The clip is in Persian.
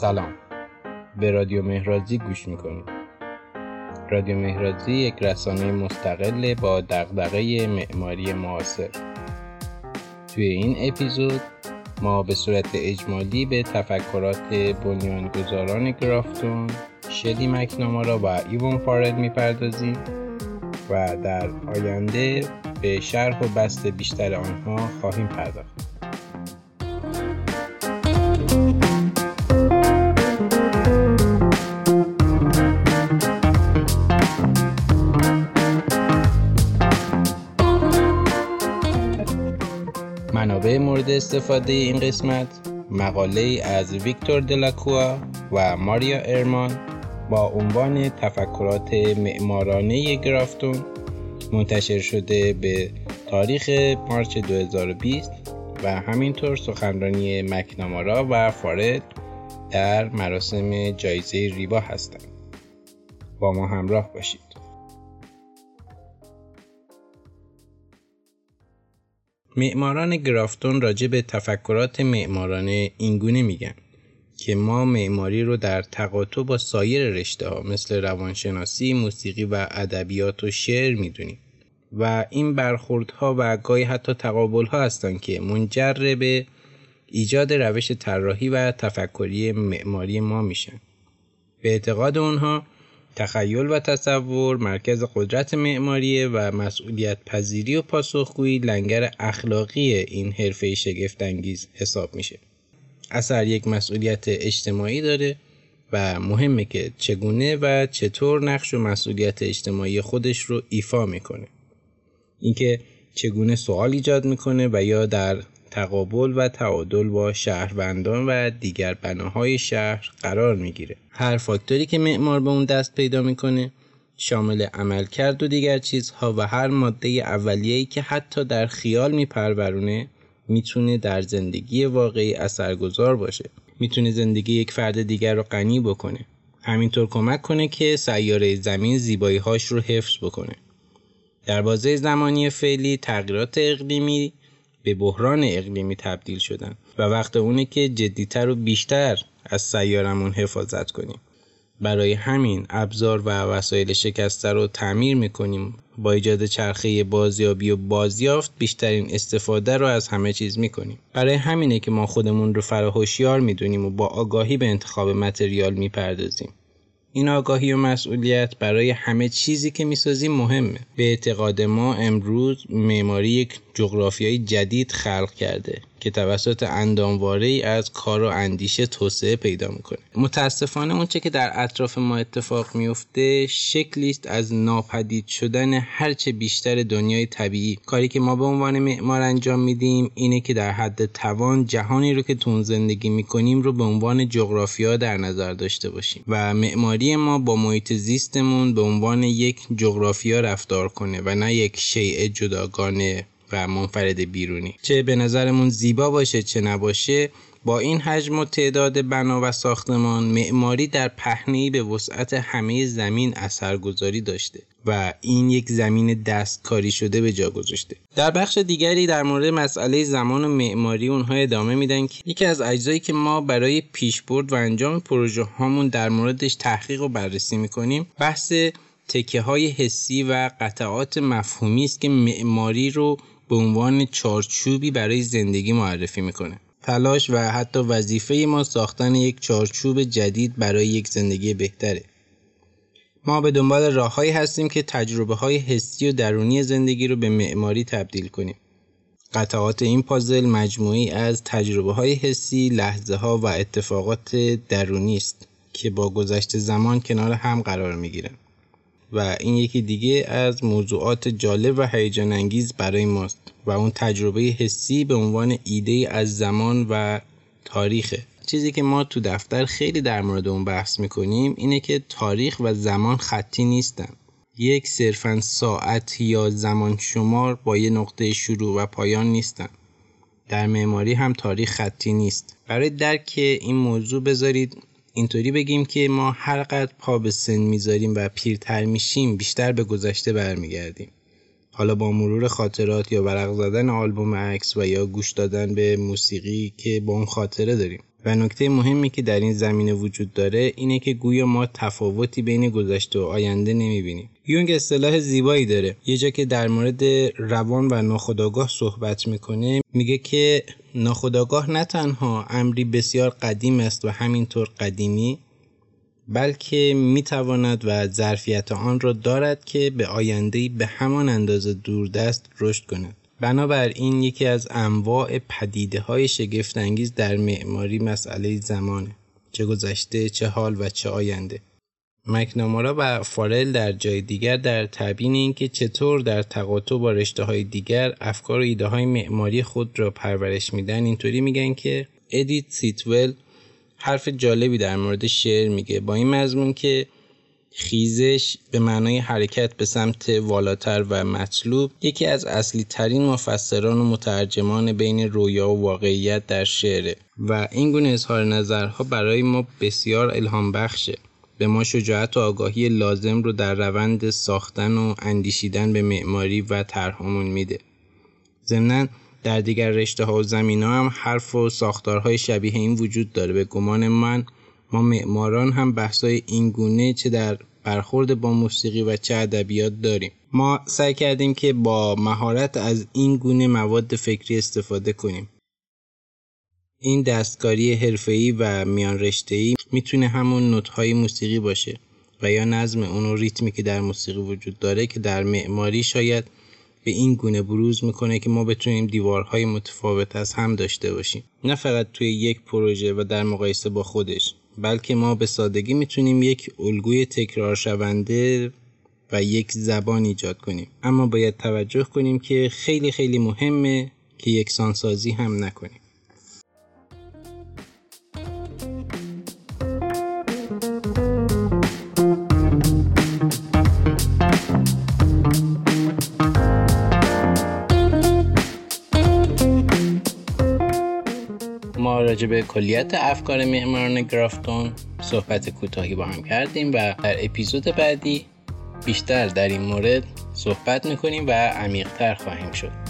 سلام. به رادیو مهرازی گوش می‌کنید. رادیو مهرازی یک رسانه مستقل با دغدغه معماری معاصر. توی این اپیزود ما به صورت اجمالی به تفکرات بنیانگذاران گرافتون شدی مکنامارا و ایوان فارد می‌پردازیم و در آینده به شرح و بست بیشتر آنها خواهیم پرداخت. منابع مورد استفاده این قسمت مقاله از ویکتور دلاکوا و ماریا ارمان با عنوان تفکرات معمارانه گرافتون منتشر شده به تاریخ مارچ 2020 و همینطور سخنرانی مکنامارا و فارد در مراسم جایزه ریبا هستند. با ما همراه باشید. معماران گرافتون راجع به تفکرات معمارانه اینگونه میگن که ما معماری رو در تقاطع با سایر رشته ها مثل روانشناسی، موسیقی و ادبیات و شعر می‌دونیم و این برخوردها و گاهی حتی تقابل ها هستند که منجر به ایجاد روش طراحی و تفکری معماری ما میشن. به اعتقاد اونها تخیل و تصور مرکز قدرت معماریه و مسئولیت پذیری و پاسخگویی لنگر اخلاقی این حرفه شگفتانگیز حساب میشه. اثر یک مسئولیت اجتماعی داره و مهمه که چگونه و چطور نقش و مسئولیت اجتماعی خودش رو ایفا می‌کنه. اینکه چگونه سوال ایجاد می‌کنه و یا در تقابل و تعادل با شهروندان و دیگر بناهای شهر قرار می‌گیره. هر فاکتوری که معمار به اون دست پیدا می‌کنه شامل عمل کرد و دیگر چیزها و هر ماده اولیه‌ای که حتی در خیال میپرورونه می‌تونه در زندگی واقعی اثرگذار باشه. می‌تونه زندگی یک فرد دیگر رو غنی بکنه. همینطور کمک کنه که سیاره زمین زیبایی هاش رو حفظ بکنه. در بازه زمانی فعلی تغییرات اقلیمی به بحران اقلیمی تبدیل شدن و وقت اونه که جدیتر و بیشتر از سیارمون حفاظت کنیم. برای همین ابزار و وسایل شکسته رو تعمیر می‌کنیم. با ایجاد چرخه بازیابی و بازیافت بیشترین استفاده رو از همه چیز می‌کنیم. برای همینه که ما خودمون رو فراهوشیار می‌دونیم و با آگاهی به انتخاب متریال می‌پردازیم. این آگاهی و مسئولیت برای همه چیزی که می‌سازیم مهمه. به اعتقاد ما امروز معماری یک جغرافیای جدید خلق کرده. که توسط اندامواره از کار و اندیشه توسعه پیدا می‌کنه. متاسفانه اونچه که در اطراف ما اتفاق میفته شکلی است از ناپدید شدن هرچه بیشتر دنیای طبیعی. کاری که ما به عنوان معمار انجام میدیم اینه که در حد توان جهانی رو که تون زندگی می‌کنیم رو به عنوان جغرافیا در نظر داشته باشیم و معماری ما با محیط زیستمون به عنوان یک جغرافیا رفتار کنه و نه یک شیء جداگانه. منفرد بیرونی. چه به نظرمون زیبا باشه چه نباشه با این حجم و تعداد بنا و ساختمان معماری در پهنه‌ای به وسعت همه زمین اثرگذاری داشته و این یک زمین دستکاری شده به جا گذاشته. در بخش دیگری در مورد مسئله زمان و معماری اونها ادامه میدن که یکی از اجزایی که ما برای پیشبرد و انجام پروژه هامون در موردش تحقیق و بررسی می‌کنیم بحث تکه های حسی و قطعات مفهومی است که معماری رو به عنوان چارچوبی برای زندگی معرفی می‌کنه. تلاش و حتی وظیفه ما ساختن یک چارچوب جدید برای یک زندگی بهتره. ما به دنبال راههایی هستیم که تجربه های حسی و درونی زندگی رو به معماری تبدیل کنیم. قطعات این پازل مجموعی از تجربه های حسی، لحظه ها و اتفاقات درونی است که با گذشت زمان کنار هم قرار می گیرن. و این یکی دیگه از موضوعات جالب و هیجان انگیز برای ماست و اون تجربه حسی به عنوان ایده از زمان و تاریخه. چیزی که ما تو دفتر خیلی در مورد اون بحث می‌کنیم اینه که تاریخ و زمان خطی نیستن. یک صرفا ساعت یا زمان شمار با یه نقطه شروع و پایان نیستن. در معماری هم تاریخ خطی نیست. برای درک این موضوع بذارید اینطوری بگیم که ما هر قدر پا به سن می‌ذاریم و پیرتر میشیم بیشتر به گذشته برمیگردیم. حالا با مرور خاطرات یا ورق زدن آلبوم عکس و یا گوش دادن به موسیقی که با اون خاطره داریم. و نکته مهمی که در این زمینه وجود داره اینه که گویا ما تفاوتی بین گذشته و آینده نمی‌بینیم. یونگ اصطلاح زیبایی داره. یه جا که در مورد روان و ناخودآگاه صحبت می‌کنه میگه که ناخودآگاه نه تنها امری بسیار قدیم است و همینطور قدیمی بلکه می‌تواند و ظرفیت آن را دارد که به آینده به همان اندازه دوردست رشد کند. بنابراین یکی از انواع پدیده های شگفتانگیز در معماری مسئله زمانه چه گذشته چه حال و چه آینده. مکنامارا و فارل در جای دیگر در تبیین اینکه چطور در تقاطع با رشته های دیگر افکار و ایده های معماری خود را پرورش میدن اینطوری میگن که ادیت سیتول حرف جالبی در مورد شعر میگه. با این مضمون که خیزش به معنای حرکت به سمت والاتر و مطلوب یکی از اصلی ترین مفسران و مترجمان بین رویا و واقعیت در شعره. و این گونه اظهار نظرها برای ما بسیار الهام بخشه به ما شجاعت و آگاهی لازم رو در روند ساختن و اندیشیدن به معماری و طرحمون میده. ضمنا در دیگر رشته ها و زمین ها هم حرف و ساختارهای شبیه این وجود داره. به گمان من ما معماران هم بحثای این گونه چه در برخورد با موسیقی و چه ادبیات داریم. ما سعی کردیم که با مهارت از این گونه مواد فکری استفاده کنیم. این دستکاری حرفه‌ای و میان رشته‌ای می‌تونه همون نوت‌های موسیقی باشه و یا نظم اون ریتمی که در موسیقی وجود داره که در معماری شاید به این گونه بروز می‌کنه که ما بتونیم دیوارهای متفاوت از هم داشته باشیم. نه فقط توی یک پروژه و در مقایسه با خودش. بلکه ما به سادگی می‌تونیم یک الگوی تکرار شونده و یک زبان ایجاد کنیم. اما باید توجه کنیم که خیلی خیلی مهمه که یکسانسازی هم نکنیم. ما راجع به کلیت افکار معماران گرافتون صحبت کوتاهی با هم کردیم و در اپیزود بعدی بیشتر در این مورد صحبت می‌کنیم و عمیقتر خواهیم شد.